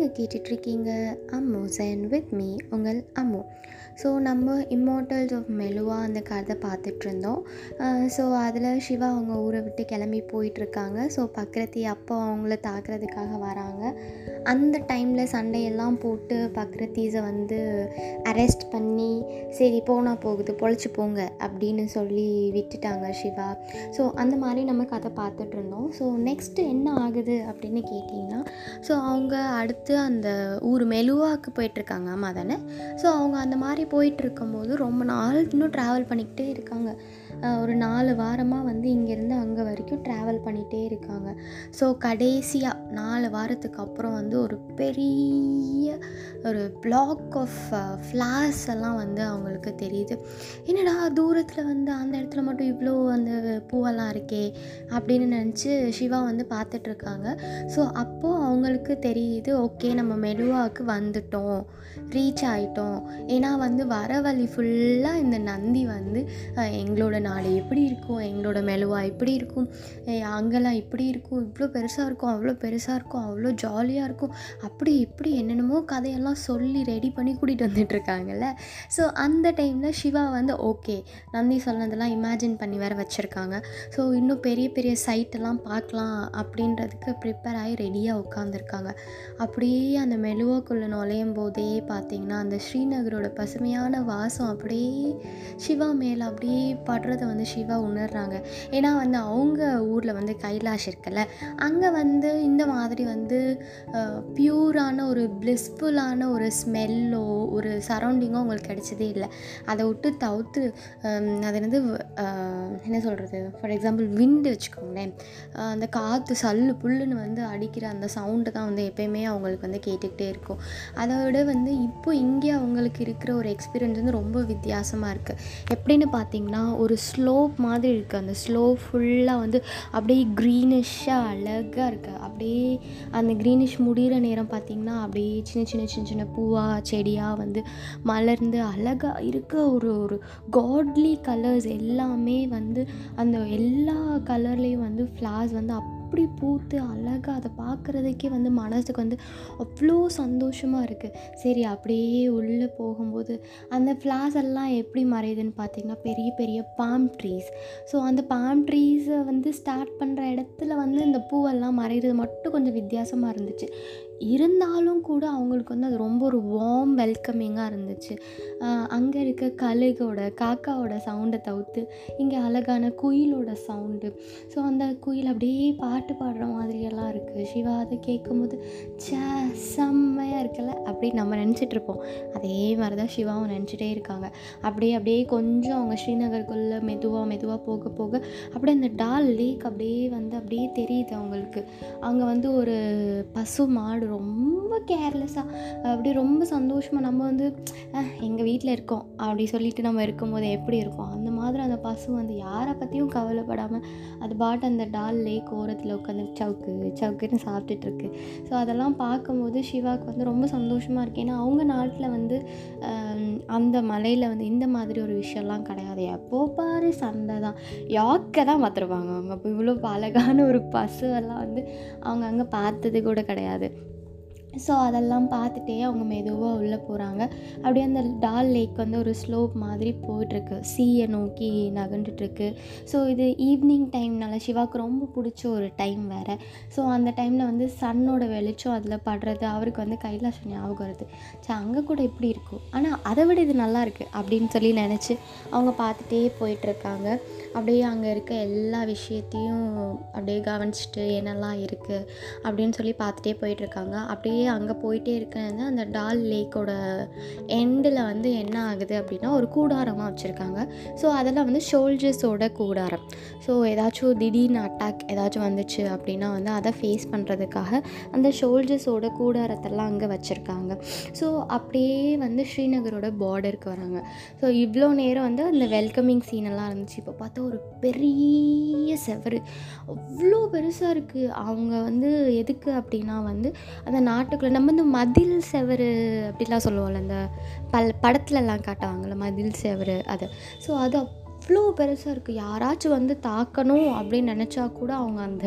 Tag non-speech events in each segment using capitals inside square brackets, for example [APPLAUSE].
நீங்கள் கேட்டுட்ருக்கீங்க Ammu Sen with me உங்கள் அம்மு. ஸோ நம்ம இம்மோர்டல்ஸ் ஆஃப் மெலுவா அந்த கதை பார்த்துட்ருந்தோம். ஸோ அதில் சிவா அவங்க ஊரை விட்டு கிளம்பி போயிட்டுருக்காங்க ஸோ பக்ரத்தி அப்போ அவங்கள தாக்குறதுக்காக வராங்க. அந்த டைமில் சண்டையெல்லாம் போட்டு பக்ரத்தீஸை வந்து அரெஸ்ட் பண்ணி சரி போனால் போகுது பொழைச்சி போங்க அப்படின்னு சொல்லி விட்டுட்டாங்க சிவா. ஸோ அந்த மாதிரி நம்ம கதை பார்த்துட்ருந்தோம் ஸோ நெக்ஸ்ட்டு என்ன ஆகுது அப்படின்னு கேட்டிங்கன்னா ஸோ அவங்க அடுத்து அந்த ஊர் மெலுவாக்கு போயிட்டுருக்காங்க. ஆமாம் தானே ஸோ அவங்க அந்த மாதிரி போயிட்டுருக்கும்போது ரொம்ப நாள் இன்னும் ட்ராவல் பண்ணிக்கிட்டே இருக்காங்க. ஒரு நாலு வாரமாக வந்து இங்கேருந்து அங்கே வரைக்கும் ட்ராவல் பண்ணிகிட்டே இருக்காங்க. ஸோ கடைசியாக நாலு வாரத்துக்கு அப்புறம் வந்து ஒரு பெரிய ஒரு பிளாக் ஆஃப் ஃப்ளார்ஸ் எல்லாம் வந்து அவங்களுக்கு தெரியுது. என்னடா தூரத்தில் வந்து அந்த இடத்துல மட்டும் இவ்வளோ அந்த பூவெல்லாம் இருக்கே அப்படின்னு நினச்சி சிவா வந்து பார்த்துட்ருக்காங்க ஸோ அப்போது அவங்களுக்கு தெரியுது ஓகே நம்ம மெலுவாவுக்கு வந்துட்டோம் ரீச் ஆகிட்டோம் ஏன்னா வந்து வர வழி ஃபுல்லாக இந்த நந்தி வந்து எங்களோட நாடு எப்படி இருக்கும்? எங்களோட மெலுவா இப்படி இருக்கும்? அங்கெல்லாம் இப்படி இருக்கும்? இவ்வளோ பெருசாக இருக்கும் அவ்வளோ பெருசாக இருக்கும் அவ்வளோ ஜாலியாக இருக்கும். அப்படி இப்படி என்னென்னமோ கதையெல்லாம் சொல்லி ரெடி பண்ணி கூட்டிகிட்டு வந்துட்டுருக்காங்கல்ல ஸோ அந்த டைமில் சிவா வந்து ஓகே நந்தி சொன்னதெல்லாம் இமேஜின் பண்ணி வேறு வச்சுருக்காங்க. ஸோ இன்னும் பெரிய பெரிய சைட்டெல்லாம் பார்க்கலாம் அப்படின்றதுக்கு ப்ரிப்பேர் ஆகி ரெடியாக உட்காந்துருக்காங்க அப்படியே அந்த மெலுவாக்குள்ளே நுழையும் போதே பார்த்தீங்கன்னா அந்த ஸ்ரீநகரோட பசுமையான வாசம் அப்படியே சிவா மேலே அப்படியே படுறத வந்து சிவா உணர்றாங்க. ஏன்னா வந்து அவங்க ஊரில் வந்து கைலாஷ் இருக்குல்ல அங்கே வந்து இந்த மாதிரி வந்து பியூரான ஒரு பிளிஸ்ஃபுல்லான ஒரு ஸ்மெல்லோ ஒரு சரௌண்டிங்கோ அவங்களுக்கு கிடைச்சதே இல்லை. அதை விட்டு தவிர்த்து அது வந்து என்ன சொல்கிறது ஃபார் எக்ஸாம்பிள் விண்டு வச்சுக்கோங்களேன். அந்த காற்று சல்லு புல்லுன்னு வந்து அடிக்கிற அந்த சவுண்டு தான் வந்து எப்பயுமே அவங்களுக்கு வந்து கேட்டுக்கிட்டே இருக்கும். அதை விட வந்து இப்போ இங்கே அவங்களுக்கு இருக்கிற ஒரு எக்ஸ்பீரியன்ஸ் வந்து ரொம்ப வித்தியாசமாக இருக்குது எப்படின்னு பார்த்தீங்கன்னா ஒரு ஸ்லோப் மாதிரி இருக்குது அந்த ஸ்லோப் ஃபுல்லாக வந்து அப்படியே க்ரீனிஷாக அழகாக இருக்குது அப்படியே அந்த க்ரீனிஷ் முடிகிற நேரம் பார்த்திங்கன்னா அப்படியே சின்ன சின்ன சின்ன சின்ன பூவாக செடியாக வந்து மலர்ந்து அழகாக இருக்க ஒரு ஒரு காட்லி கலர்ஸ் எல்லாமே வந்து அந்த எல்லா கலர்லேயும் வந்து ஃப்ளார்ஸ் வந்து அப் அப்படி பூத்து அழகாக அதை பார்க்குறதுக்கே வந்து மனசுக்கு வந்து அவ்வளோ சந்தோஷமாக இருக்குது சரி அப்படியே உள்ளே போகும்போது அந்த ஃப்ளார்ஸ் எல்லாம் எப்படி மறையுதுன்னு பார்த்தீங்கன்னா பெரிய பெரிய பாம் ட்ரீஸ் ஸோ அந்த பாம் ட்ரீஸை வந்து ஸ்டார்ட் பண்ணுற இடத்துல வந்து இந்த பூவெல்லாம் மறைகிறது மட்டும் கொஞ்சம் வித்தியாசமாக இருந்துச்சு. இருந்தாலும் கூட அவங்களுக்கு வந்து அது ரொம்ப ஒரு வார்ம் வெல்கமிங்காக இருந்துச்சு. அங்கே இருக்க கழுகோட காக்காவோட சவுண்டை தவிர்த்து இங்கே அழகான குயிலோட சவுண்டு ஸோ அந்த குயில் அப்படியே பாட்டு பாடுற மாதிரியெல்லாம் இருக்குது சிவா அதை கேட்கும்போது சே செம்மையாக இருக்குல்ல? அப்படி நம்ம நினச்சிட்டு இருப்போம். அதே மாதிரி தான் சிவாவும் நினச்சிட்டே இருக்காங்க. அப்படியே அப்படியே கொஞ்சம் அவங்க ஸ்ரீநகருக்குள்ளே மெதுவாக மெதுவாக போக போக அப்படியே அந்த டால் லேக் அப்படியே வந்து அப்படியே தெரியுது அவங்களுக்கு. அங்கே வந்து ஒரு பசு மாடு ரொம்ப கேர்லெஸ்ஸாக அப்படியே ரொம்ப சந்தோஷமாக நம்ம வந்து எங்கள் வீட்டில் இருக்கோம் அப்படி சொல்லிட்டு நம்ம இருக்கும்போது எப்படி இருக்கோம்? அந்த மாதிரி அந்த பசு வந்து யாரை பற்றியும் கவலைப்படாமல் அது பாட்டு அந்த டால் லேக் ஓரத்தில் உட்காந்து சவுக்கு சவுக்குன்னு சாப்பிட்டுட்ருக்கு. ஸோ அதெல்லாம் பார்க்கும்போது சிவாவுக்கு வந்து ரொம்ப சந்தோஷமாக இருக்குது ஏன்னா அவங்க நாட்டில் வந்து அந்த மலையில் வந்து இந்த மாதிரி ஒரு விஷயம்லாம் கிடையாது. எப்போ பாரு சண்டை தான். யாக்கை தான் பார்த்துருப்பாங்க அவங்க? அப்போ இவ்வளோ அழகான ஒரு பசுவெல்லாம் வந்து அவங்க அங்கே பார்த்தது கூட கிடையாது. ஸோ அதெல்லாம் பார்த்துட்டே அவங்க மெதுவாக உள்ளே போகிறாங்க அப்படியே அந்த டால் லேக் வந்து ஒரு ஸ்லோப் மாதிரி போயிட்டுருக்கு. சீயை நோக்கி நகண்டுட்டுருக்கு ஸோ இது ஈவினிங் டைம்னால சிவாவுக்கு ரொம்ப பிடிச்ச ஒரு டைம் வேறு. ஸோ அந்த டைமில் வந்து சன்னோட வெளிச்சம் அதில் படுறது அவருக்கு வந்து கைலாசம் ஞாபகம் வருது. ஸோ அங்கே கூட இப்படி இருக்கும். ஆனால் அதை விட இது நல்லா இருக்குது அப்படின்னு சொல்லி நினச்சி அவங்க பார்த்துட்டே போயிட்டுருக்காங்க. அப்படியே அங்கே இருக்க எல்லா விஷயத்தையும் அப்படியே கவனிச்சிட்டு என்னெல்லாம் இருக்குது அப்படின்னு சொல்லி பார்த்துட்டே போயிட்டுருக்காங்க. அப்படியே அப்படியே அங்கே போயிட்டே இருக்கிறது அந்த டால் லேக்கோட எண்டில் வந்து என்ன ஆகுது அப்படின்னா ஒரு கூடாரமாக வச்சுருக்காங்க. ஸோ அதெல்லாம் வந்து ஷோல்ஜர்ஸோட கூடாரம். ஸோ ஏதாச்சும் திடீர்னு அட்டாக் ஏதாச்சும் வந்துச்சு அப்படின்னா வந்து அதை ஃபேஸ் பண்ணுறதுக்காக அந்த ஷோல்ஜர்ஸோட கூடாரத்தெல்லாம் அங்கே வச்சுருக்காங்க. ஸோ அப்படியே வந்து ஸ்ரீநகரோட பார்டருக்கு வராங்க. ஸோ இவ்வளோ நேரம் வந்து அந்த வெல்கமிங் சீனெல்லாம் இருந்துச்சு. இப்போ பார்த்தா ஒரு பெரிய செவரு. அவ்வளோ பெருசாக இருக்குது அவங்க வந்து எதுக்கு அப்படின்னா வந்து அந்த காட்டுக்குள்ளே நம்ம இந்த மதில் செவரு அப்படிலாம் சொல்லுவோம்ல இந்த பல் படத்துலலாம் காட்டுவாங்கள்ல மதில் செவரு அது. ஸோ அது அவ்வளோ பெருசாக இருக்குது யாராச்சும் வந்து தாக்கணும் அப்படின்னு நினச்சா கூட அவங்க அந்த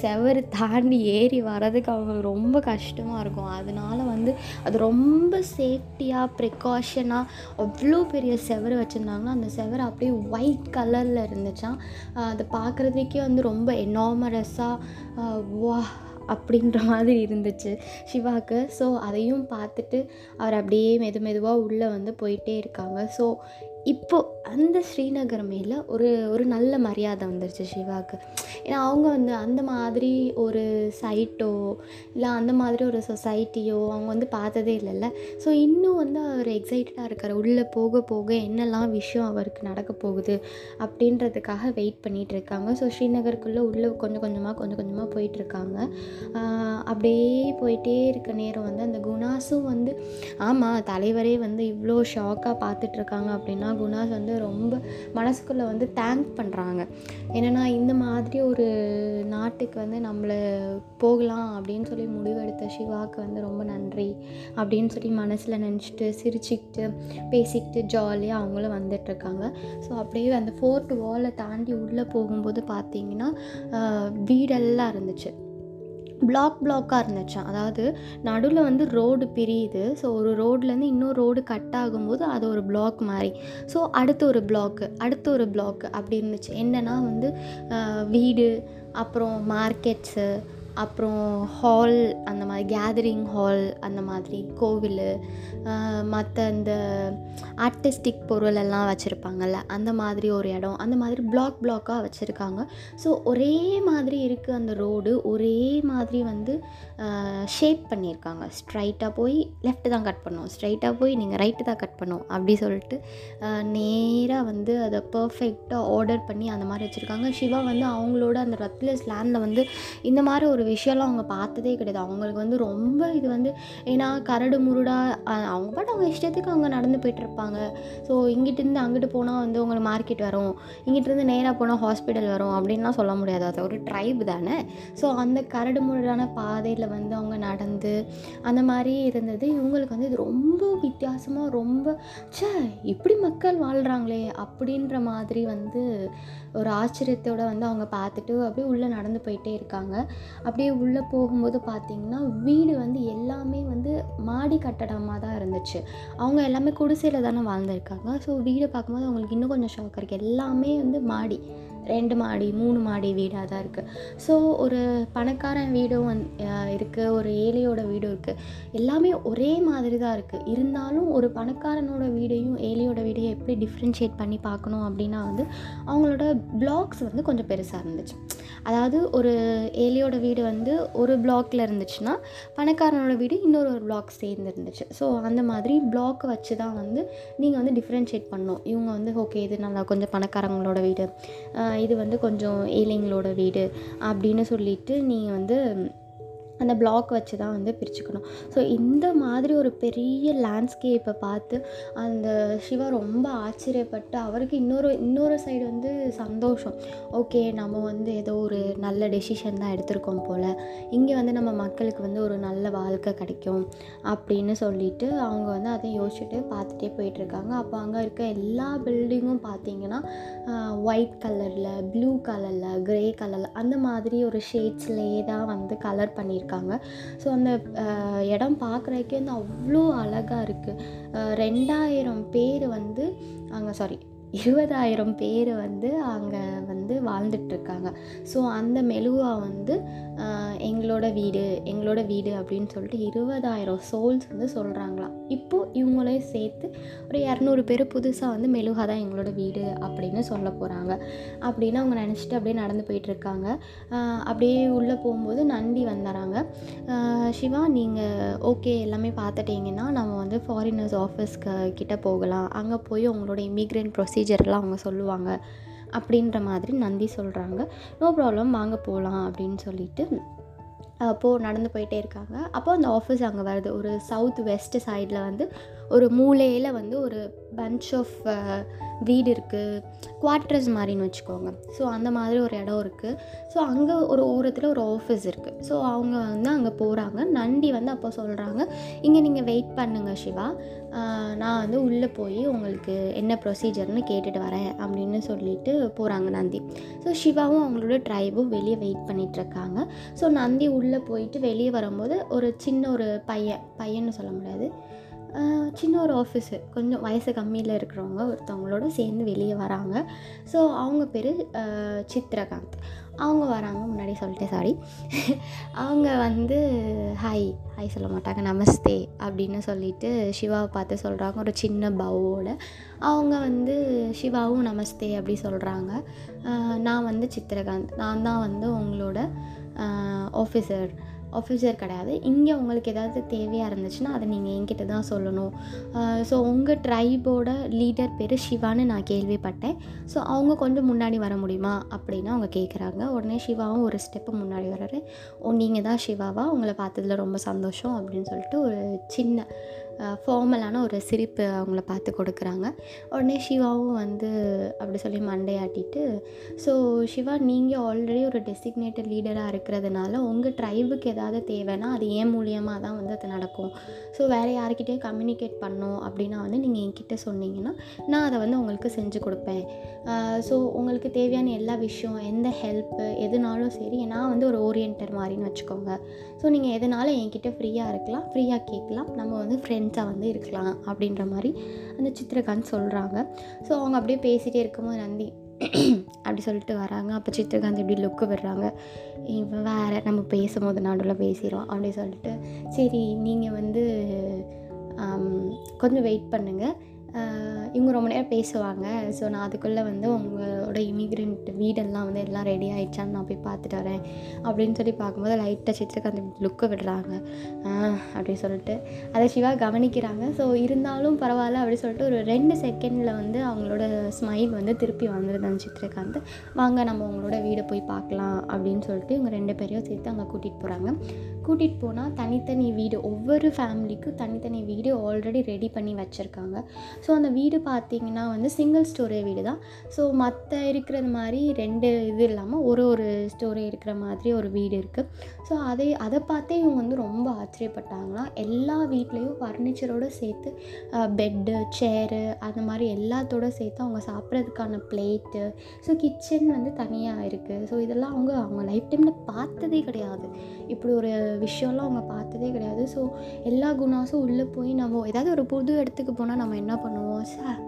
செவரு தாண்டி ஏறி வர்றதுக்கு அவங்களுக்கு ரொம்ப கஷ்டமாக இருக்கும். அதனால வந்து அது ரொம்ப சேஃப்டியாக ப்ரிகாஷனாக அவ்வளோ பெரிய செவரு வச்சுருந்தாங்கன்னா அந்த செவரு அப்படியே ஒயிட் கலரில் இருந்துச்சான் அதை பார்க்குறதுக்கே வந்து ரொம்ப எனாமரஸாக வா அப்படின்ற மாதிரி இருந்துச்சு சிவாவுக்கு ஸோ அதையும் பார்த்துட்டு அவர் அப்படியே மெது மெதுவாக உள்ளே வந்து போயிட்டே இருக்காங்க. ஸோ இப்போ அந்த ஸ்ரீநகர் மேலே ஒரு ஒரு நல்ல மரியாதை வந்துருச்சு சிவாக்கு. ஏன்னா அவங்க வந்து அந்த மாதிரி ஒரு சைட்டோ இல்லை அந்த மாதிரி ஒரு சொசைட்டியோ அவங்க வந்து பார்த்ததே இல்லைல்ல. ஸோ இன்னும் வந்து அவர் எக்ஸைட்டடாக இருக்கார். உள்ளே போக போக என்னெல்லாம் விஷயம் அவருக்கு நடக்க போகுது அப்படின்றதுக்காக வெயிட் பண்ணிகிட்டு இருக்காங்க. ஸோ ஸ்ரீநகருக்குள்ளே உள்ளே கொஞ்சம் கொஞ்சமாக கொஞ்சம் கொஞ்சமாக போயிட்டுருக்காங்க அப்படியே போயிட்டே இருக்க நேரம் வந்து அந்த குணாஸும் வந்து ஆமாம் தலைவரே வந்து இவ்வளோ ஷாக்காக பார்த்துட்ருக்காங்க அப்படின்னா குணாஸ் வந்து ரொம்ப மனசுக்குள்ளே வந்து தேங்க் பண்ணுறாங்க என்னென்னா இந்த மாதிரி ஒரு நாட்டுக்கு வந்து நம்மளை போகலாம் அப்படின்னு சொல்லி முடிவெடுத்த சிவாவுக்கு வந்து ரொம்ப நன்றி அப்படின்னு சொல்லி மனசில் நினச்சிட்டு சிரிச்சுக்கிட்டு பேசிக்கிட்டு ஜாலியாக அவங்களும் வந்துட்டுருக்காங்க ஸோ அப்படியே அந்த ஃபோர்ட் வாலை தாண்டி உள்ளே போகும்போது பார்த்திங்கன்னா வீடெல்லாம் இருந்துச்சு. பிளாக் பிளாக்காக இருந்துச்சான் அதாவது நடுவில் வந்து ரோடு பிரியுது. ஸோ ஒரு ரோட்லேருந்து இன்னொரு ரோடு கட் ஆகும்போது அது ஒரு பிளாக் மாதிரி ஸோ அடுத்து ஒரு பிளாக்கு அடுத்து ஒரு பிளாக்கு அப்படி இருந்துச்சு. என்னென்னா வந்து வீடு அப்புறம் மார்க்கெட்ஸு அப்புறம் ஹால் அந்த மாதிரி கேதரிங் ஹால் அந்த மாதிரி கோவில் மற்ற இந்த ஆர்டிஸ்டிக் பொருள் எல்லாம் வச்சுருப்பாங்கல்ல அந்த மாதிரி ஒரு இடம் அந்த மாதிரி பிளாக் பிளாக்காக வச்சுருக்காங்க. ஸோ ஒரே மாதிரி இருக்குது அந்த ரோடு ஒரே மாதிரி வந்து ஷேப் பண்ணியிருக்காங்க. ஸ்ட்ரைட்டாக போய் லெஃப்ட்டு தான் கட் பண்ணும். ஸ்ட்ரைட்டாக போய் நீங்கள் ரைட்டு தான் கட் பண்ணும் அப்படி சொல்லிட்டு நேராக வந்து அதை பர்ஃபெக்டாக ஆர்டர் பண்ணி அந்த மாதிரி வச்சுருக்காங்க. சிவா வந்து அவங்களோட அந்த ரத்லஸ் லேண்டில் வந்து இந்த மாதிரி ஒரு விஷயம்லாம் அவங்க பார்த்ததே கிடையாது. அவங்களுக்கு வந்து ரொம்ப இது வந்து ஏன்னா கரடு முருடா அவங்க பாட்டு அவங்க இஷ்டத்துக்கு அவங்க நடந்து போயிட்டு இருப்பாங்க ஸோ இங்கிட்டிருந்து அங்கிட்டு போனால் வந்து உங்களுக்கு மார்க்கெட் வரும். இங்கிட்டிருந்து நேராக போனால் ஹாஸ்பிட்டல் வரும் அப்படின்லாம் சொல்ல முடியாது. அது ஒரு ட்ரைப் தானே. ஸோ அந்த கரடு முரடான பாதையில் வந்து அவங்க நடந்து அந்த மாதிரி இருந்தது. இவங்களுக்கு வந்து இது ரொம்ப வித்தியாசமாக ரொம்ப சே இப்படி மக்கள் வாழ்கிறாங்களே அப்படின்ற மாதிரி வந்து ஒரு ஆச்சரியத்தோட வந்து அவங்க பார்த்துட்டு அப்படியே உள்ளே நடந்து போயிட்டே இருக்காங்க. அப்படியே உள்ளே போகும்போது பார்த்திங்கன்னா வீடு வந்து எல்லாமே வந்து மாடி கட்டடமாக தான் இருந்துச்சு. அவங்க எல்லாமே குடிசையில் தானே வாழ்ந்துருக்காங்க. ஸோ வீடு பார்க்கும்போது அவங்களுக்கு இன்னும் கொஞ்சம் ஷாக் இருக்குது எல்லாமே வந்து மாடி. ரெண்டு மாடி மூணு மாடி வீடாக தான் இருக்குது ஸோ ஒரு பணக்காரன் வீடும் வந் இருக்குது ஒரு ஏழையோட வீடும் இருக்குது எல்லாமே ஒரே மாதிரி தான் இருக்குது இருந்தாலும் ஒரு பணக்காரனோட வீடையும் ஏழையோட வீடையும் எப்படி டிஃப்ரென்ஷியேட் பண்ணி பார்க்கணும் அப்படின்னா வந்து அவங்களோட பிளாக்ஸ் வந்து கொஞ்சம் பெருசாக இருந்துச்சு. அதாவது ஒரு ஏழையோட வீடு வந்து ஒரு பிளாக்ல இருந்துச்சுன்னா பணக்காரனோட வீடு இன்னொரு ஒரு பிளாக் சேர்ந்து இருந்துச்சு ஸோ அந்த மாதிரி பிளாக் வச்சு தான் வந்து நீங்கள் வந்து டிஃப்ரென்ஷியேட் பண்ணணும். இவங்க வந்து ஓகே இது நல்லா கொஞ்சம் பணக்காரங்களோட வீடு இது வந்து கொஞ்சம் ஏழைங்களோட வீடு அப்படின்னு சொல்லிட்டு நீங்கள் வந்து அந்த பிளாக் வச்சு தான் வந்து பிரிச்சுக்கணும். ஸோ இந்த மாதிரி ஒரு பெரிய லேண்ட்ஸ்கேப்பை பார்த்து அந்த சிவா ரொம்ப ஆச்சரியப்பட்டு அவருக்கு இன்னொரு இன்னொரு சைடு வந்து சந்தோஷம். ஓகே நம்ம வந்து ஏதோ ஒரு நல்ல டெசிஷன் தான் எடுத்திருக்கோம் போல். இங்கே வந்து நம்ம மக்களுக்கு வந்து ஒரு நல்ல வாழ்க்கை கிடைக்கும் அப்படின்னு சொல்லிட்டு அவங்க வந்து அதை யோசிச்சுட்டு பார்த்துட்டே போயிட்டுருக்காங்க. அப்போ அங்கே இருக்க எல்லா பில்டிங்கும் பார்த்தீங்கன்னா ஒயிட் கலரில் ப்ளூ கலரில் க்ரே கலரில் அந்த மாதிரி ஒரு ஷேட்ஸ்லேயே தான் வந்து கலர் பண்ணியிருக்காங்க. ஸோ அந்த இடம் பார்க்குறதுக்கே வந்து அவ்வளோ அழகாக இருக்குது ரெண்டாயிரம் பேர் வந்து அங்கே சாரி இருபதாயிரம் பேர் வந்து அங்கே வந்து வாழ்ந்துட்டுருக்காங்க ஸோ அந்த மெலுவா வந்து எங்களோட வீடு எங்களோட வீடு அப்படின்னு சொல்லிட்டு இருபதாயிரம் சோல்ஸ் வந்து சொல்கிறாங்களாம் இப்போது இவங்களையும் சேர்த்து ஒரு இரநூறு பேர் புதுசாக வந்து மெலுகா தான் எங்களோட வீடு அப்படின்னு சொல்ல போகிறாங்க அப்படின்னு அவங்க நினச்சிட்டு அப்படியே நடந்து போயிட்டுருக்காங்க அப்படியே உள்ளே போகும்போது நந்தி வந்துடுறாங்க சிவா நீங்கள் ஓகே எல்லாமே பார்த்துட்டீங்கன்னா நம்ம வந்து ஃபாரினர்ஸ் ஆஃபீஸ்க்கு கிட்ட போகலாம். அங்கே போய் உங்களோட இமிக்ரெண்ட் ப்ரொசீஜர்லாம் அவங்க சொல்லுவாங்க அப்படின்ற மாதிரி நந்தி சொல்கிறாங்க நோ ப்ராப்ளம் வாங்க போகலாம் அப்படின்னு சொல்லிட்டு அப்போது நடந்து போயிட்டே இருக்காங்க. அப்போ அந்த ஆஃபீஸ் அங்கே வருது. ஒரு சவுத் வெஸ்ட் சைடில் வந்து ஒரு மூலையில் வந்து ஒரு பஞ்ச் ஆஃப் வீடு இருக்குது குவார்ட்டர்ஸ் மாதிரின்னு வச்சுக்கோங்க. ஸோ அந்த மாதிரி ஒரு இடம் இருக்குது ஸோ அங்கே ஒரு ஓரத்தில் ஒரு ஆஃபீஸ் இருக்குது ஸோ அவங்க வந்து அங்கே போகிறாங்க நண்டி வந்து அப்போ சொல்கிறாங்க இங்கே நீங்கள் வெயிட் பண்ணுங்க சிவா. நான் வந்து உள்ளே போய் உங்களுக்கு என்ன ப்ரொசீஜர்னு கேட்டுட்டு வரேன் அப்படின்னு சொல்லிட்டு போகிறாங்க நந்தி. ஸோ சிவாவும் அவங்களோட ட்ரைபும் வெளியே வெயிட் பண்ணிகிட்ருக்காங்க ஸோ நந்தி உள்ளே போயிட்டு வெளியே வரும்போது ஒரு சின்ன ஒரு பையன் பையன்னு சொல்ல முடியாது. சின்ன ஒரு ஆஃபீஸு கொஞ்சம் வயசு கம்மியில் இருக்கிறவங்க ஒருத்தவங்களோட சேர்ந்து வெளியே வராங்க. ஸோ அவங்க பேர் சித்ரகாந்த். அவங்க வராங்க முன்னாடி சொல்லிட்டேன் சாரி [LAUGHS] அவங்க வந்து ஹாய் ஹாய் சொல்ல மாட்டாங்க. நமஸ்தே அப்படின்னு சொல்லிட்டு சிவாவை பார்த்து சொல்கிறாங்க ஒரு சின்ன பவோட அவங்க வந்து சிவாவும் நமஸ்தே அப்படி சொல்கிறாங்க நான் வந்து சித்ரகாந்த். நான் தான் வந்து உங்களோட ஆஃபீஸர் ஆஃபீஸர் கிடையாது. இங்கே உங்களுக்கு ஏதாவது தேவையாக இருந்துச்சுன்னா அதை நீங்கள் என்கிட்ட தான் சொல்லணும். ஸோ உங்கள் ட்ரைபோட லீடர் பேர் சிவான்னு நான் கேள்விப்பட்டேன். ஸோ அவங்க கொஞ்சம் முன்னாடி வர முடியுமா அப்படின்னு அவங்க கேட்குறாங்க உடனே சிவாவும் ஒரு ஸ்டெப்பு முன்னாடி வர்றாரு. ஓ நீங்கள் தான் சிவாவா உங்களை பார்த்ததுல ரொம்ப சந்தோஷம் அப்படின்னு சொல்லிட்டு ஒரு சின்ன ஃபார்மலான ஒரு சிரிப்பு அவங்கள பார்த்து கொடுக்குறாங்க. உடனே சிவாவும் வந்து அப்படி சொல்லி மண்டையாட்டிட்டு ஸோ சிவா நீங்கள் ஆல்ரெடி ஒரு டெசிக்னேட்டட் லீடராக இருக்கிறதுனால உங்கள் ட்ரைபுக்கு ஏதாவது தேவைன்னா அது ஏன் மூலியமாக தான் வந்து அது நடக்கும்? ஸோ வேறு யார்கிட்டயும் கம்யூனிகேட் பண்ணோம். அப்படின்னா வந்து நீங்கள் என்கிட்ட சொன்னீங்கன்னா நான் அதை வந்து உங்களுக்கு செஞ்சு கொடுப்பேன். ஸோ உங்களுக்கு தேவையான எல்லா விஷயம் எந்த ஹெல்ப்பு எதுனாலும் சரி நான் வந்து ஒரு ஓரியன்டர் மாதிரின்னு வச்சுக்கோங்க. ஸோ நீங்கள் எதனால என்கிட்ட ஃப்ரீயாக இருக்கலாம்? ஃப்ரீயாக கேட்கலாம். நம்ம வந்து ஃப்ரெண்ட்ஸாக வந்து இருக்கலாம் அப்படின்ற மாதிரி அந்த சித்திரகாந்த் சொல்கிறாங்க ஸோ அவங்க அப்படியே பேசிகிட்டே இருக்கும்போது நந்தி [CLEARS THROAT] அப்படி சொல்லிட்டு வராங்க. அப்போ சித்திரகாந்த் இப்படி லுக்கு விடுறாங்க. இவன் வேறு நம்ம பேசும்போது நடுவில் பேசிடுவோம் அப்படி சொல்லிட்டு. சரி நீங்கள் வந்து கொஞ்சம் வெயிட் பண்ணுங்கள் இவங்க ரொம்ப நேரம் பேசுவாங்க. ஸோ நான் அதுக்குள்ளே வந்து உங்களோட இமிக்ரெண்ட் வீடெல்லாம் வந்து எல்லாம் ரெடி ஆகிடுச்சான்னு நான் போய் பார்த்துட்டு வரேன். அப்படின்னு சொல்லி பார்க்கும்போது லைட்டாக சித்திரகாந்த் லுக்கை விடுறாங்க. அப்படின்னு அப்படி சொல்லிட்டு. அதை சிவா கவனிக்கிறாங்க. ஸோ இருந்தாலும் பரவாயில்ல அப்படி சொல்லிட்டு ஒரு ரெண்டு செகண்டில் வந்து அவங்களோட ஸ்மைல் வந்து திருப்பி வந்துடுது அந்த சித்திரகாந்த். வாங்க நம்ம உங்களோட வீடை போய் பார்க்கலாம் அப்படின்னு சொல்லிட்டு இவங்க ரெண்டு பேரையும் சேர்த்து அங்கே கூட்டிகிட்டு போகிறாங்க கூட்டிகிட்டு போனால் தனித்தனி வீடு. ஒவ்வொரு ஃபேமிலிக்கும் தனித்தனி வீடு ஆல்ரெடி ரெடி பண்ணி வச்சுருக்காங்க. ஸோ அந்த வீடு பார்த்தீங்கன்னா வந்து சிங்கிள் ஸ்டோரே வீடு தான். ஸோ மற்ற இருக்கிறது மாதிரி ரெண்டு இது இல்லாமல் ஒரு ஒரு ஸ்டோரே இருக்கிற மாதிரி ஒரு வீடு இருக்குது ஸோ அதை அதை பார்த்தே இவங்க வந்து ரொம்ப ஆச்சரியப்பட்டாங்களாம் எல்லா வீட்லேயும் ஃபர்னிச்சரோடு சேர்த்து பெட்டு சேரு அந்த மாதிரி எல்லாத்தோட சேர்த்து அவங்க சாப்பிட்றதுக்கான பிளேட்டு ஸோ கிச்சன் வந்து தனியாக இருக்குது ஸோ இதெல்லாம் அவங்க அவங்க லைஃப் டைமில் பார்த்ததே கிடையாது. இப்படி ஒரு விஷயம்லாம் அவங்க பார்த்ததே கிடையாது. ஸோ எல்லா குணாஸும் உள்ளே போய் நம்ம ஏதாவது ஒரு புது இடத்துக்கு போனால் நம்ம என்ன பண்ணுவோம்?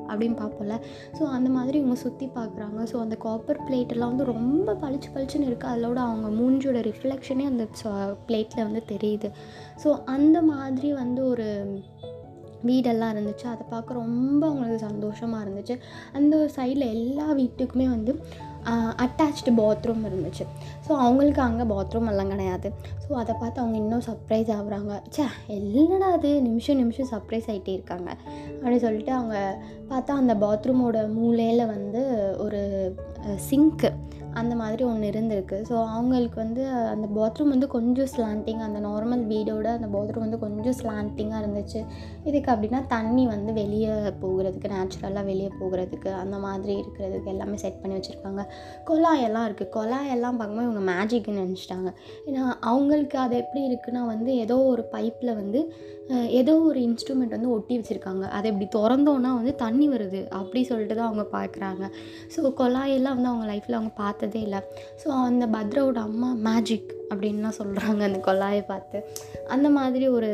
அப்படின்னு பார்ப்போம்ல. ஸோ அந்த மாதிரி இவங்க சுற்றி பார்க்குறாங்க. ஸோ அந்த காப்பர் பிளேட்டெல்லாம் வந்து ரொம்ப பளிச்சு பளிச்சுன்னு இருக்குது அதோட அவங்க மூஞ்சோட ரிஃப்ளெக்ஷனே அந்த பிளேட்டில் வந்து தெரியுது. ஸோ அந்த மாதிரி வந்து ஒரு வீடெல்லாம் இருந்துச்சு. அதை பார்க்க ரொம்ப அவங்களுக்கு சந்தோஷமாக இருந்துச்சு. அந்த சைடில் எல்லா வீட்டுக்குமே வந்து அட்டாச்டு பாத்ரூம் இருந்துச்சு. ஸோ அவங்களுக்கு அங்கே பாத்ரூம் எல்லாம் கிடையாது. ஸோ அதை பார்த்து அவங்க இன்னும் சர்ப்ரைஸ் ஆகுறாங்க. ச்சே என்னடா அது நிமிஷம் நிமிஷம் சர்ப்ரைஸ் ஆகிட்டே இருக்காங்க. அப்படின்னு சொல்லிட்டு அவங்க பார்த்தா அந்த பாத்ரூமோட மூலையில் வந்து ஒரு சிங்க்கு அந்த மாதிரி ஒன்று இருந்திருக்கு. ஸோ அவங்களுக்கு வந்து அந்த பாத்ரூம் வந்து கொஞ்சம் ஸ்லாண்டிங் அந்த நார்மல் வீடோட அந்த பாத்ரூம் வந்து கொஞ்சம் ஸ்லாண்டிங்காக இருந்துச்சு. இதுக்கு அப்படின்னா தண்ணி வந்து வெளியே போகிறதுக்கு நேச்சுரலாக வெளியே போகிறதுக்கு அந்த மாதிரி இருக்கிறதுக்கு எல்லாமே செட் பண்ணி வச்சுருக்காங்க. குழாயெல்லாம் இருக்குது குழாயெல்லாம் பார்க்கும்போது இவங்க மேஜிக்னு நினச்சிட்டாங்க. ஏன்னா அவங்களுக்கு அது எப்படி இருக்குன்னா வந்து ஏதோ ஒரு பைப்பில் வந்து ஏதோ ஒரு இன்ஸ்ட்ருமெண்ட் வந்து ஒட்டி வச்சுருக்காங்க. அதை இப்படி திறந்தோன்னா வந்து தண்ணி வருது. அப்படி சொல்லிட்டு தான் அவங்க பார்க்குறாங்க ஸோ கொழாயெல்லாம் வந்து அவங்க லைஃப்பில் அவங்க பார்த்ததே இல்லை. ஸோ அந்த பத்ராவோட அம்மா மேஜிக் அப்படின்லாம் சொல்கிறாங்க அந்த கொழாயை பார்த்து. அந்த மாதிரி ஒரு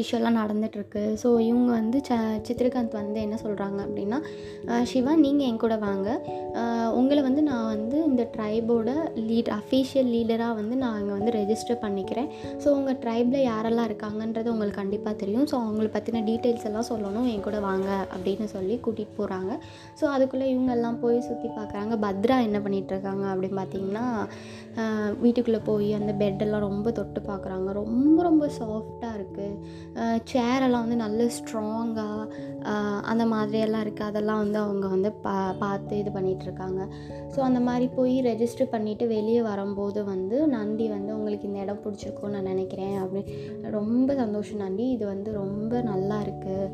இஷ்யூலாம் நடந்துகிட்ருக்கு ஸோ இவங்க வந்து ச சித்ரகாந்த் வந்து என்ன சொல்கிறாங்க அப்படின்னா சிவா நீங்கள் என் கூட வாங்க. உங்களை வந்து நான் வந்து இந்த ட்ரைபோட லீட் அஃபீஷியல் லீடராக வந்து நான் இங்கே வந்து ரெஜிஸ்டர் பண்ணிக்கிறேன். ஸோ உங்கள் ட்ரைபில் யாரெல்லாம் இருக்காங்கன்றது உங்களுக்கு கண்டிப்பாக தெரியும். ஸோ அவங்கள பற்றின டீட்டெயில்ஸ் எல்லாம் சொல்லணும். என் கூட வாங்க அப்படின்னு சொல்லி கூட்டிகிட்டு போகிறாங்க ஸோ அதுக்குள்ளே இவங்கெல்லாம் போய் சுற்றி பார்க்குறாங்க பத்ரா என்ன பண்ணிகிட்ருக்காங்க அப்படின்னு பார்த்தீங்கன்னா வீட்டுக்குள்ளே போய் அந்த பெட்டெல்லாம் ரொம்ப தொட்டு பார்க்குறாங்க. ரொம்ப ரொம்ப சாஃப்டாக இருக்குது சேரெல்லாம் வந்து நல்ல ஸ்ட்ராங்காக அந்த மாதிரியெல்லாம் இருக்குது அதெல்லாம் வந்து அவங்க வந்து பா பார்த்து இது பண்ணிகிட்ருக்காங்க ஸோ அந்த மாதிரி போய் ரெஜிஸ்டர் பண்ணிவிட்டு வெளியே வரும்போது வந்து நந்தி வந்து உங்களுக்கு இந்த இடம் பிடிச்சிருக்கும்னு நான் நினைக்கிறேன் அப்படின்னு ரொம்ப சந்தோஷம் நந்தி. இது வந்து ரொம்ப நல்லா இருக்குது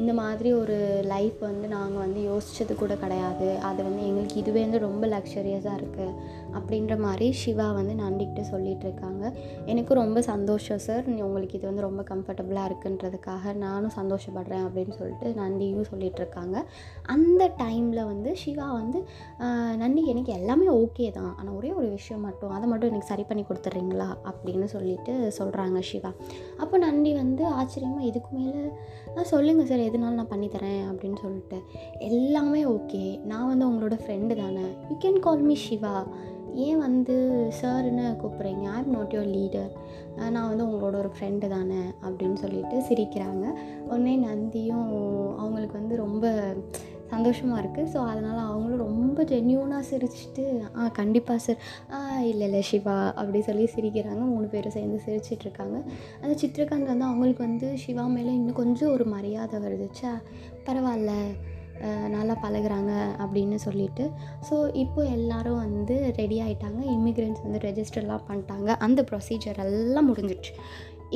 இந்த மாதிரி ஒரு லைஃப் வந்து நாங்கள் வந்து யோசித்தது கூட கிடையாது. அது வந்து எங்களுக்கு இதுவே வந்து ரொம்ப லக்ஸரியஸாக இருக்குது அப்படின்ற மாதிரி சிவா வந்து நந்திக்கிட்ட சொல்லிகிட்டு இருக்காங்க. எனக்கும் ரொம்ப சந்தோஷம் சார் உங்களுக்கு இது வந்து ரொம்ப கம்ஃபர்டபுளாக இருக்குன்றதுக்காக நானும் சந்தோஷப்படுறேன் அப்படின்னு சொல்லிட்டு நந்தியும் சொல்லிகிட்டு இருக்காங்க. அந்த டைமில் வந்து சிவா வந்து நன்றி எனக்கு எல்லாமே ஓகே தான். ஆனால் ஒரே ஒரு விஷயம் மட்டும் அதை மட்டும் எனக்கு சரி பண்ணி கொடுத்துட்றீங்களா அப்படின்னு சொல்லிட்டு சொல்கிறாங்க சிவா அப்போ நன்றி வந்து ஆச்சரியமாக இதுக்கு மேலே ஆ சொல்லுங்கள் சார் எதுனாலும் நான் பண்ணித்தரேன் அப்படின்னு சொல்லிட்டு. எல்லாமே ஓகே நான் வந்து உங்களோட ஃப்ரெண்டு தானே. You can call me Siva ஏன் வந்து சார்னு கூப்பிட்றீங்க? I am not your leader நான் வந்து உங்களோட ஒரு ஃப்ரெண்டு தானே அப்படின்னு சொல்லிட்டு சிரிக்கிறாங்க. உடனே நந்தியும் அவங்களுக்கு வந்து ரொம்ப சந்தோஷமாக இருக்குது ஸோ அதனால் அவங்களும் ரொம்ப ஜென்யூனாக சிரிச்சிட்டு ஆ கண்டிப்பாக சார் ஆ இல்லை இல்லை சிவா அப்படி சொல்லி சிரிக்கிறாங்க. மூணு பேரும் சேர்ந்து சிரிச்சிட்ருக்காங்க அந்த சித்திரகாந்த் வந்து அவங்களுக்கு வந்து சிவா மேலே இன்னும் கொஞ்சம் ஒரு மரியாதை வருது. ச்சே பரவாயில்ல நல்லா பழகுறாங்க அப்படின்னு சொல்லிட்டு. ஸோ இப்போ எல்லோரும் வந்து ரெடி ஆகிட்டாங்க இமிக்ரெண்ட்ஸ் வந்து ரெஜிஸ்டர்லாம் பண்ணிட்டாங்க. அந்த ப்ரொசீஜர் எல்லாம் முடிஞ்சிடுச்சு.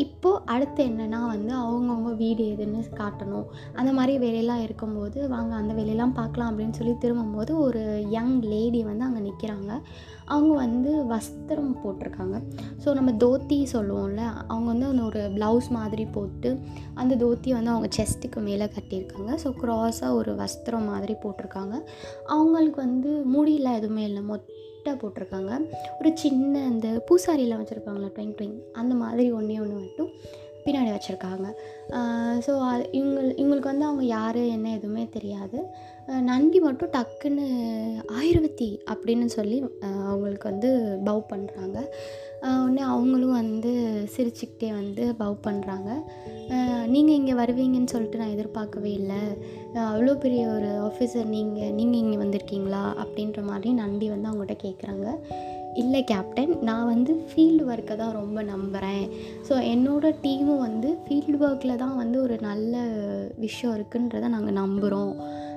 இப்போது அடுத்து என்னென்னா வந்து அவங்கவுங்க வீடு எதுன்னு காட்டணும். அந்த மாதிரி வேலையெல்லாம் இருக்கும்போது வாங்க அந்த வேலையெல்லாம் பார்க்கலாம் அப்படின்னு சொல்லி திரும்பும்போது ஒரு யங் லேடி வந்து அங்கே நிற்கிறாங்க அவங்க வந்து வஸ்திரம் போட்டிருக்காங்க. ஸோ நம்ம தோத்தி சொல்லுவோம்ல அவங்க வந்து அந்த ஒரு ப்ளவுஸ் மாதிரி போட்டு அந்த தோத்தி வந்து அவங்க செஸ்ட்டுக்கு மேலே கட்டியிருக்காங்க. ஸோ க்ராஸாக ஒரு வஸ்திரம் மாதிரி போட்டிருக்காங்க. அவங்களுக்கு வந்து முடியல எதுவுமே இல்லை. மொட்டை போட்டிருக்காங்க. ஒரு சின்ன அந்த பூசாரியில் வச்சுருப்பாங்களா ட்வைங் ட்வைங் அந்த மாதிரி ஒன்றே ஒன்று மட்டும் பின்னாடி வச்சுருக்காங்க. ஸோ அது இவங்க இவங்களுக்கு வந்து அவங்க யார் என்ன எதுவுமே தெரியாது. நந்தி மட்டும் டக்குன்னு ஆயிரவத்தி அப்படின்னு சொல்லி அவங்களுக்கு வந்து பவ் பண்ணுறாங்க உடனே அவங்களும் வந்து சிரிச்சுக்கிட்டே வந்து பவ் பண்ணுறாங்க நீங்கள் இங்கே வருவீங்கன்னு சொல்லிட்டு நான் எதிர்பார்க்கவே இல்லை. அவ்வளோ பெரிய ஒரு ஆஃபீஸர் நீங்கள் நீங்கள் இங்கே வந்திருக்கீங்களா அப்படின்ற மாதிரி நந்தி வந்து அவங்ககிட்ட கேட்குறாங்க இல்லை கேப்டன் நான் வந்து ஃபீல்டு ஒர்க்கை தான் ரொம்ப நம்புகிறேன் ஸோ என்னோடய டீமும் வந்து ஃபீல்டு ஒர்க்கில் தான் வந்து ஒரு நல்ல விஷயம் இருக்குன்றதை நாங்கள் நம்புகிறோம்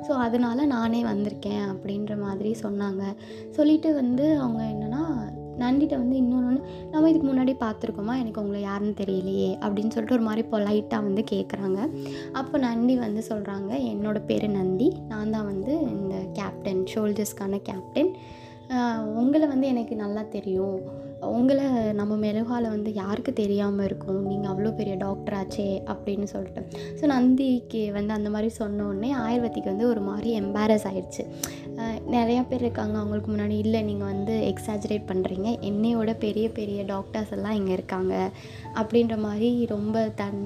ஸோ அதனால் நானே வந்திருக்கேன் அப்படின்ற மாதிரி சொன்னாங்க. சொல்லிட்டு வந்து அவங்க என்னென்னா நந்திட்ட வந்து இன்னொன்று ஒன்று நம்ம இதுக்கு முன்னாடி பார்த்துருக்கோமா? எனக்கு உங்களை யாருன்னு தெரியலையே அப்படின்னு சொல்லிட்டு ஒரு மாதிரி பொலைட்டாக வந்து கேட்குறாங்க அப்போ நந்தி வந்து சொல்கிறாங்க என்னோடய பேர் நந்தி. நான் தான் வந்து இந்த கேப்டன் ஷோல்ஜர்ஸ்க்கான கேப்டன் உங்களை வந்து எனக்கு நல்லா தெரியும். உங்களை நம்ம மெழுகால வந்து யாருக்கு தெரியாமல் இருக்கும்? நீங்கள் அவ்வளோ பெரிய டாக்டர் ஆச்சே அப்படின்னு சொல்லிட்டு. ஸோ நந்திக்கு வந்து அந்த மாதிரி சொன்னோடனே ஆயுர்வேதிக்கு வந்து ஒரு மாதிரி எம்பாரஸ் ஆயிடுச்சு. நிறையா பேர் இருக்காங்க. அவங்களுக்கு முன்னாடி இல்லை நீங்கள் வந்து எக்ஸாஜரேட் பண்ணுறீங்க என்னையோட பெரிய பெரிய டாக்டர்ஸ் எல்லாம் இங்கே இருக்காங்க. அப்படின்ற மாதிரி ரொம்ப தன்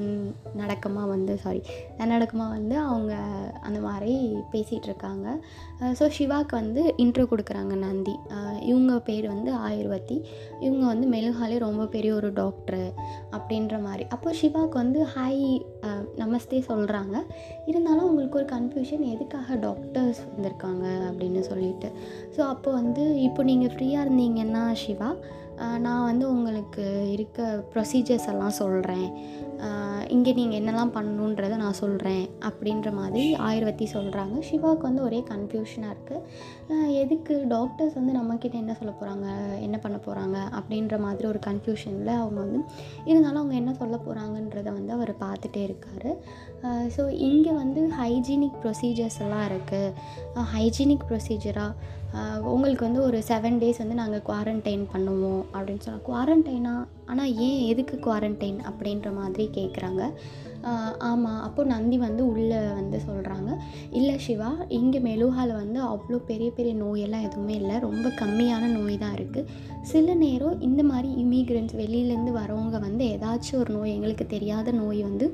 நடக்கமாக வந்து சாரி தன்னடக்கமாக வந்து அவங்க அந்த மாதிரி பேசிகிட்டு இருக்காங்க. ஸோ சிவாக்கு வந்து இன்ட்ரோ கொடுக்குறாங்க நந்தி. இவங்க பேர் வந்து ஆயுர்வதி. இவங்க வந்து மெழுகாலே ரொம்ப பெரிய ஒரு டாக்டரு அப்படின்ற மாதிரி. அப்போ சிவாக்கு வந்து ஹாய் நமஸ்தே சொல்கிறாங்க இருந்தாலும் அவங்களுக்கு ஒரு கன்ஃபியூஷன் எதுக்காக டாக்டர்ஸ் வந்திருக்காங்க? அப்படின்னு சொல்லிட்டு. ஸோ அப்போ வந்து இப்போ நீங்கள் ஃப்ரீயாக இருந்தீங்கன்னா சிவா நான் வந்து உங்களுக்கு இருக்க ப்ரொசீஜர்ஸ் எல்லாம் சொல்கிறேன் இங்கே நீங்கள் என்னெல்லாம் பண்ணணுன்றதை நான் சொல்கிறேன் அப்படின்ற மாதிரி ஆயுர்வதி சொல்கிறாங்க சிவாவுக்கு வந்து ஒரே கன்ஃபியூஷனாக இருக்குது எதுக்கு டாக்டர்ஸ் வந்து நம்மக்கிட்ட என்ன சொல்ல போகிறாங்க என்ன பண்ண போகிறாங்க அப்படின்ற மாதிரி ஒரு கன்ஃபியூஷனில் அவங்க வந்து இருந்தாலும் அவங்க என்ன சொல்ல போகிறாங்கன்றத வந்து அவர் பார்த்துட்டே இருக்கார். ஸோ இங்கே வந்து ஹைஜீனிக் ப்ரொசீஜர்ஸ் எல்லாம் இருக்குது ஹைஜீனிக் ப்ரொசீஜராக உங்களுக்கு வந்து ஒரு செவன் டேஸ் வந்து நாங்கள் குவாரண்டைன் பண்ணுவோம் அப்படின்னு சொன்னால் குவாரண்டைனா ஆனால் ஏன் எதுக்கு குவாரண்டைன் அப்படின்ற மாதிரி கேட்குறாங்க ஆமாம் அப்போ நந்தி வந்து உள்ளே வந்து சொல்கிறாங்க இல்லை சிவா இங்கே மெலுகாவில் வந்து அவ்வளோ பெரிய பெரிய நோயெல்லாம் எதுவுமே இல்லை. ரொம்ப கம்மியான நோய் தான் இருக்குது சில நேரம் இந்த மாதிரி இமிக்ரெண்ட்ஸ் வெளியிலேருந்து வரவங்க வந்து ஏதாச்சும் ஒரு நோய் எங்களுக்கு தெரியாத நோய் வந்து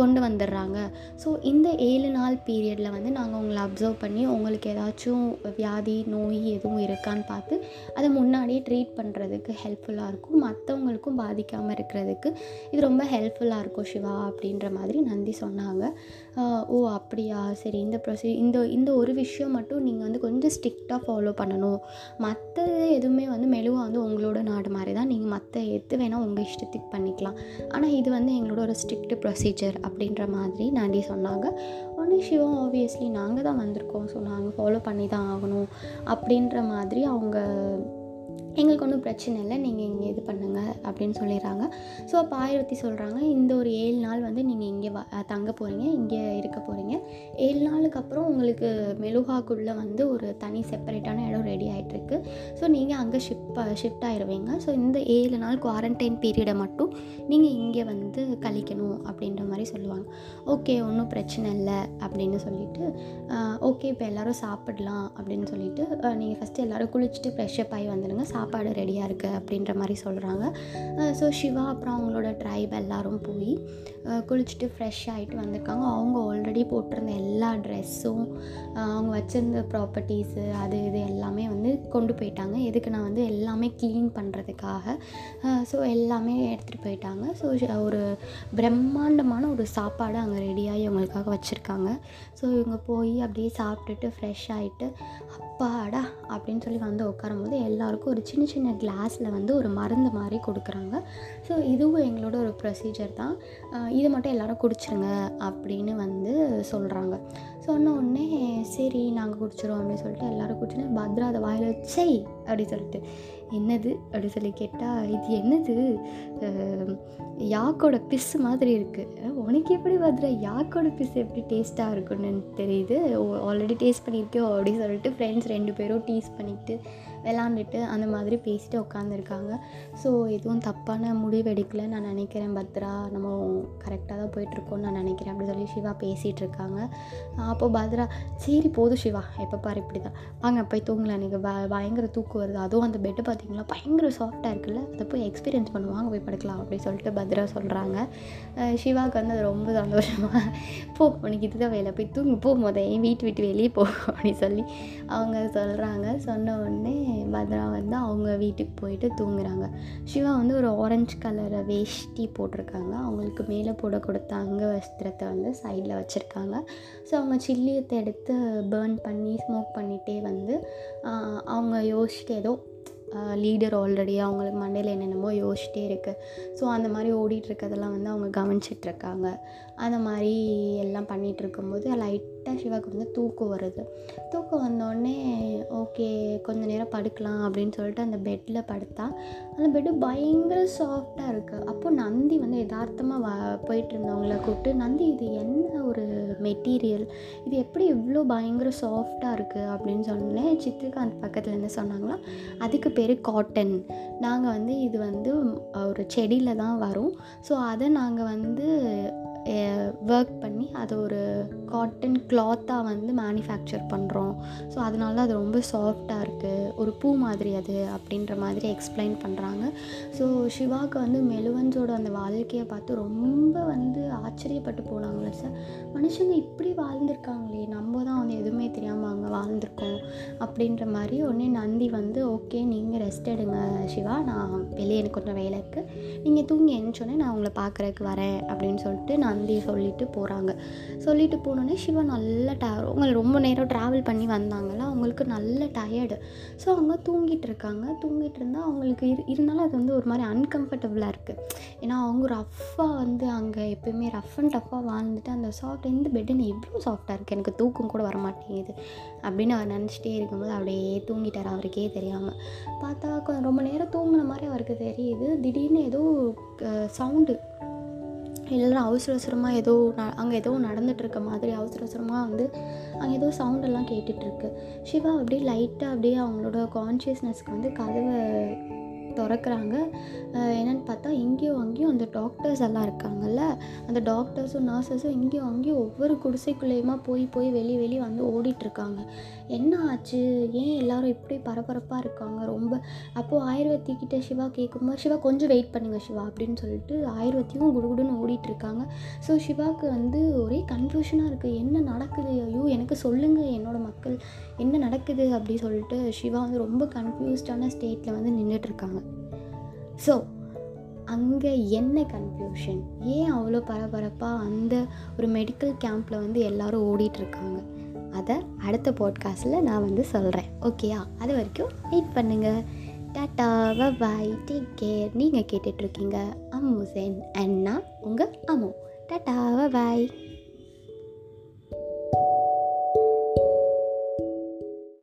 கொண்டு வந்துடுறாங்க. ஸோ இந்த ஏழு நாள் பீரியடில் வந்து நாங்கள் உங்களை அப்சர்வ் பண்ணி உங்களுக்கு ஏதாச்சும் வியாதி நோய் எதுவும் இருக்கான்னு பார்த்து அதை முன்னாடியே ட்ரீட் பண்ணுறதுக்கு ஹெல்ப்ஃபுல்லாக இருக்கும். மற்றவங்களுக்கும் பாதிக்காமல் இருக்கிறதுக்கு இது ரொம்ப ஹெல்ப்ஃபுல்லாக இருக்கும் சிவா அப்படின்ற மாதிரி நந்தி சொன்னாங்க. ஓ அப்படியா? சரி இந்த ப்ரொசீ இந்த இந்த ஒரு விஷயம் மட்டும் நீங்கள் வந்து கொஞ்சம் ஸ்ட்ரிக்டாக ஃபாலோ பண்ணணும். மற்ற எதுவுமே வந்து மெழுவாக வந்து உங்களோட நாடு மாதிரி தான். நீங்கள் மற்ற எது வேணால் உங்கள் இஷ்டத்துக்கு பண்ணிக்கலாம். ஆனால் இது வந்து எங்களோட ஒரு ஸ்ட்ரிக்ட் ப்ரொசீஜர் அப்படின்ற மாதிரி நந்தி சொன்னாங்க. உடனே சிவம் ஆப்வியஸ்லி நாங்கள் தான் வந்திருக்கோம். ஸோ நாங்கள் ஃபாலோ பண்ணி தான் ஆகணும் அப்படின்ற மாதிரி அவங்க எங்களுக்கு ஒன்றும் பிரச்சனை இல்லை நீங்கள் இங்கே இது பண்ணுங்கள் அப்படின்னு சொல்லிடுறாங்க. ஸோ அப்போ ஆயிரத்தி சொல்கிறாங்க இந்த ஒரு ஏழு நாள் வந்து நீங்கள் இங்கே வ தங்க போகிறீங்க இங்கே இருக்க போகிறீங்க ஏழு நாளுக்கு அப்புறம் உங்களுக்கு மெலுகாக்குள்ளே வந்து ஒரு தனி செப்பரேட்டான இடம் ரெடி ஆகிட்டுருக்கு ஸோ நீங்கள் அங்கே ஷிஃப்ட் ஷிஃப்ட் ஆயிடுவீங்க ஸோ இந்த ஏழு நாள் குவாரண்டைன் பீரியடை மட்டும் நீங்கள் இங்கே வந்து கழிக்கணும் அப்படின்ற மாதிரி சொல்லுவாங்க. ஓகே ஒன்றும் பிரச்சனை இல்லை அப்படின்னு சொல்லிட்டு ஓகே இப்போ எல்லோரும் சாப்பிடலாம் அப்படின்னு சொல்லிட்டு நீங்கள் ஃபஸ்ட்டு எல்லோரும் குளிச்சுட்டு ஃப்ரெஷ்ஷப் ஆகி வந்துடுங்க சாப்பாடு ரெடியாக இருக்குது அப்படின்ற மாதிரி சொல்கிறாங்க ஸோ சிவா அப்புறம் அவங்களோட ட்ரைப் எல்லோரும் போய் குளிச்சுட்டு ஃப்ரெஷ் ஆகிட்டு வந்திருக்காங்க. அவங்க ஆல்ரெடி போட்டிருந்த எல்லா ட்ரெஸ்ஸும் அவங்க வச்சுருந்த ப்ராப்பர்ட்டிஸு அது இது எல்லாமே வந்து கொண்டு போயிட்டாங்க. எதுக்கு நான் வந்து எல்லாமே க்ளீன் பண்ணுறதுக்காக ஸோ எல்லாமே எடுத்துகிட்டு போயிட்டாங்க. ஸோ ஒரு பிரம்மாண்டமான ஒரு சாப்பாடு அங்கே ரெடியாகி அவங்களுக்காக வச்சுருக்காங்க. ஸோ இவங்க போய் அப்படியே சாப்பிட்டுட்டு ஃப்ரெஷ் ஆகிட்டு அப்பாடா அப்படின்னு சொல்லி வந்து உட்காரும்போது எல்லாருக்கும் ஒரு சின்ன சின்ன கிளாஸில் வந்து ஒரு மருந்து மாதிரி கொடுக்குறாங்க. ஸோ இதுவும் எங்களோட ஒரு ப்ரொசீஜர் தான். இது இதை மட்டும் எல்லோரும் குடிச்சிருங்க அப்படின்னு வந்து சொல்கிறாங்க சொன்ன உடனே சரி நாங்கள் குடிச்சிடுவோம் அப்படின்னு சொல்லிட்டு எல்லோரும் குடிச்சுன்னு பத்ரா அதை வாயில் வச்சை அப்படி சொல்லிட்டு. என்னது? அப்படி சொல்லி கேட்டால் இது என்னது? யாக்கோட பிஸ் மாதிரி இருக்குது உனக்கு எப்படி பத்ரா? யாக்கோட பிஸ் எப்படி டேஸ்ட்டாக இருக்குன்னு தெரியுது. ஆல்ரெடி டேஸ்ட் பண்ணியிருக்கோ அப்படின்னு சொல்லிட்டு ஃப்ரெண்ட்ஸ் ரெண்டு பேரும் டீஸ் பண்ணிக்கிட்டு விளாண்டுட்டு அந்த மாதிரி பேசிட்டு உட்காந்துருக்காங்க ஸோ எதுவும் தப்பான முடிவு எடுக்கலை நான் நினைக்கிறேன் பத்ரா. நம்ம கரெக்டாக தான் போயிட்டுருக்கோம்னு நான் நினைக்கிறேன். அப்படி சொல்லி சிவா பேசிகிட்டு இருக்காங்க அப்போது பத்ரா சரி போதும் சிவா. எப்போ பாரு இப்படி தான் வாங்க போய் தூங்கலாம். எனக்கு ப பயங்கர தூக்கு வருது. அதுவும் அந்த பெட்டு பார்த்திங்களா பயங்கர சாஃப்டாக இருக்குல்ல? அதை போய் எக்ஸ்பீரியன்ஸ் பண்ணுவாங்க போய் படுக்கலாம் அப்படின்னு சொல்லிட்டு பத்ரா சொல்கிறாங்க சிவாவுக்கு வந்து அது ரொம்ப சந்தோஷமாக போ உனக்கு இதுதான் வேலை. போய் தூங்கி போ முத. என் வீட்டு விட்டு வெளியே போ அப்படின்னு சொல்லி அவங்க சொல்கிறாங்க சொன்ன உடனே பத்ரா வந்து அவங்க வீட்டுக்கு போயிட்டு தூங்குறாங்க. சிவா வந்து ஒரு ஆரஞ்சு கலரை வேஷ்டி போட்டிருக்காங்க. அவங்களுக்கு மேலே போட கொடுத்த அங்க வஸ்திரத்தை வந்து சைடில் வச்சுருக்காங்க. ஸோ அவங்க சில்லியத்தை எடுத்து பேர்ன் பண்ணி ஸ்மோக் பண்ணிகிட்டே வந்து அவங்க யோசிச்சுட்டு ஏதோ லீடர் ஆல்ரெடி அவங்களுக்கு மண்டையில் என்னென்னமோ யோசிச்சிட்டே இருக்குது ஸோ அந்த மாதிரி ஓடிட்டுருக்கதெல்லாம் வந்து அவங்க கவனிச்சிட்ருக்காங்க அந்த மாதிரி எல்லாம் பண்ணிகிட்டு இருக்கும்போது லைட்டாக சிவாக்கு வந்து தூக்கம் வருது. தூக்கம் வந்தோடனே ஓகே கொஞ்ச நேரம் படுக்கலாம் அப்படின்னு சொல்லிட்டு அந்த பெட்டில் படுத்தா அந்த பெட்டு பயங்கர சாஃப்டாக இருக்குது அப்போது நந்தி வந்து யதார்த்தமாக வ போயிட்டு இருந்தவங்கள கூப்பிட்டு நந்தி இது என்ன ஒரு மெட்டீரியல்? இது எப்படி இவ்வளோ பயங்கர சாஃப்டாக இருக்குது அப்படின்னு சொன்னேன் சித்திரகாந்த் பக்கத்தில் என்ன சொன்னாங்களா அதுக்கு பேர் காட்டன் நாங்கள் வந்து இது வந்து ஒரு செடியில் தான் வரும். ஸோ அதை நாங்கள் வந்து ஒர்க் பண்ணி அதை ஒரு காட்டன் கிளாத்தாக வந்து மேனுஃபேக்சர் பண்ணுறோம் ஸோ அதனால அது ரொம்ப சாஃப்டாக இருக்குது ஒரு பூ மாதிரி அது அப்படின்ற மாதிரி எக்ஸ்பிளைன் பண்ணுறாங்க ஸோ சிவாவுக்கு வந்து மெலுவன்ஸோட அந்த வாழ்க்கையை பார்த்து ரொம்ப வந்து ஆச்சரியப்பட்டு போனாங்களே சார் மனுஷங்க இப்படி வாழ்ந்திருக்காங்களே நம்ம தான் வந்து எதுவுமே தெரியாமல் அங்கே வாழ்ந்திருக்கோம் அப்படின்ற மாதிரி உடனே நந்தி வந்து ஓகே நீங்கள் ரெஸ்ட் எடுங்க சிவா. நான் வெளியே எனக்கு கொஞ்சம் வேலை இருக்குது நீங்கள் தூங்கி எழுந்தோடனே நான் உங்களை பார்க்குறதுக்கு வரேன். அப்படின்னு சொல்லிட்டு நான் நந்தி சொல்லிட்டு போகிறாங்க சொல்லிட்டு போனோடனே சிவா நல்ல டயர் அவங்க ரொம்ப நேரம் ட்ராவல் பண்ணி வந்தாங்கல்ல அவங்களுக்கு நல்ல டயர்டு ஸோ அவங்க தூங்கிட்டு இருக்காங்க. தூங்கிட்டு இருந்தால் அவங்களுக்கு இரு இருந்தாலும் அது வந்து ஒரு மாதிரி அன்கம்ஃபர்டபுளாக இருக்குது ஏன்னா அவங்க ரஃப்பாக வந்து அங்கே எப்பயுமே ரஃப் அண்ட் டஃப்பாக வாழ்ந்துட்டு அந்த சாஃப்ட் இந்த பெட்டுன்னு எவ்வளோ சாஃப்டாக இருக்குது எனக்கு தூக்கம் கூட வர மாட்டேங்குது. அப்படின்னு அவர் நினச்சிட்டே இருக்கும்போது அப்படியே தூங்கிட்டார். அவருக்கே தெரியாமல் பார்த்தா ரொம்ப நேரம் தூங்கின மாதிரி அவருக்கு தெரியுது. திடீர்னு ஏதோ சவுண்டு இல்லைன்னா அவசர அவசரமாக ஏதோ ந அங்கே ஏதோ நடந்துகிட்ருக்க மாதிரி அவசர அவசரமாக வந்து அங்கே ஏதோ சவுண்டெல்லாம் கேட்டுட்ருக்கு சிவா அப்படியே லைட்டாக அப்படியே அவங்களோட கான்ஷியஸ்னஸ்க்கு வந்து கதவை திறக்கிறாங்க. என்னென்னு பார்த்தா இங்கேயும் அங்கேயும் அந்த டாக்டர்ஸ் எல்லாம் இருக்காங்கல்ல அந்த டாக்டர்ஸும் நர்சஸும் இங்கேயும் அங்கேயும் ஒவ்வொரு குடிசைக்குள்ளேயுமா போய் போய் வெளியே வெளியே வந்து ஓடிட்டுருக்காங்க. என்ன ஆச்சு? ஏன் எல்லாரும் இப்படி பரபரப்பாக இருக்காங்க? ரொம்ப அப்போது ஆயுர்வேதி கிட்ட சிவா கேட்கும்போது சிவா கொஞ்சம் வெயிட் பண்ணுங்க சிவா அப்படின்னு சொல்லிட்டு ஆயுர்வத்தியும் குடுகுடுன்னு ஓடிட்டு இருக்காங்க. ஸோ சிவாவுக்கு வந்து ஒரே கன்ஃபியூஷனாக இருக்குது என்ன நடக்குது? ஐயோ எனக்கு சொல்லுங்கள் என்னோட மக்கள் என்ன நடக்குது? அப்படி சொல்லிட்டு சிவா வந்து ரொம்ப கன்ஃபியூஸ்டான ஸ்டேட்டில் வந்து நின்றுட்டு இருக்காங்க. ஸோ அங்கே என்ன கன்ஃபியூஷன் ஏன் அவ்வளோ பரபரப்பாக அந்த ஒரு மெடிக்கல் கேம்பில் வந்து எல்லோரும் ஓடிட்டுருக்காங்க அதை அடுத்த பாட்காஸ்ட்டில் நான் வந்து சொல்கிறேன் ஓகேயா அது வரைக்கும் வெயிட் பண்ணுங்கள் டாட்டா பாய் டேக் கேர் நீங்கள் கேட்டுட்ருக்கீங்க அம்முசேன் அண்ட் நான் உங்கள் அம்மு. டாட்டா பாய்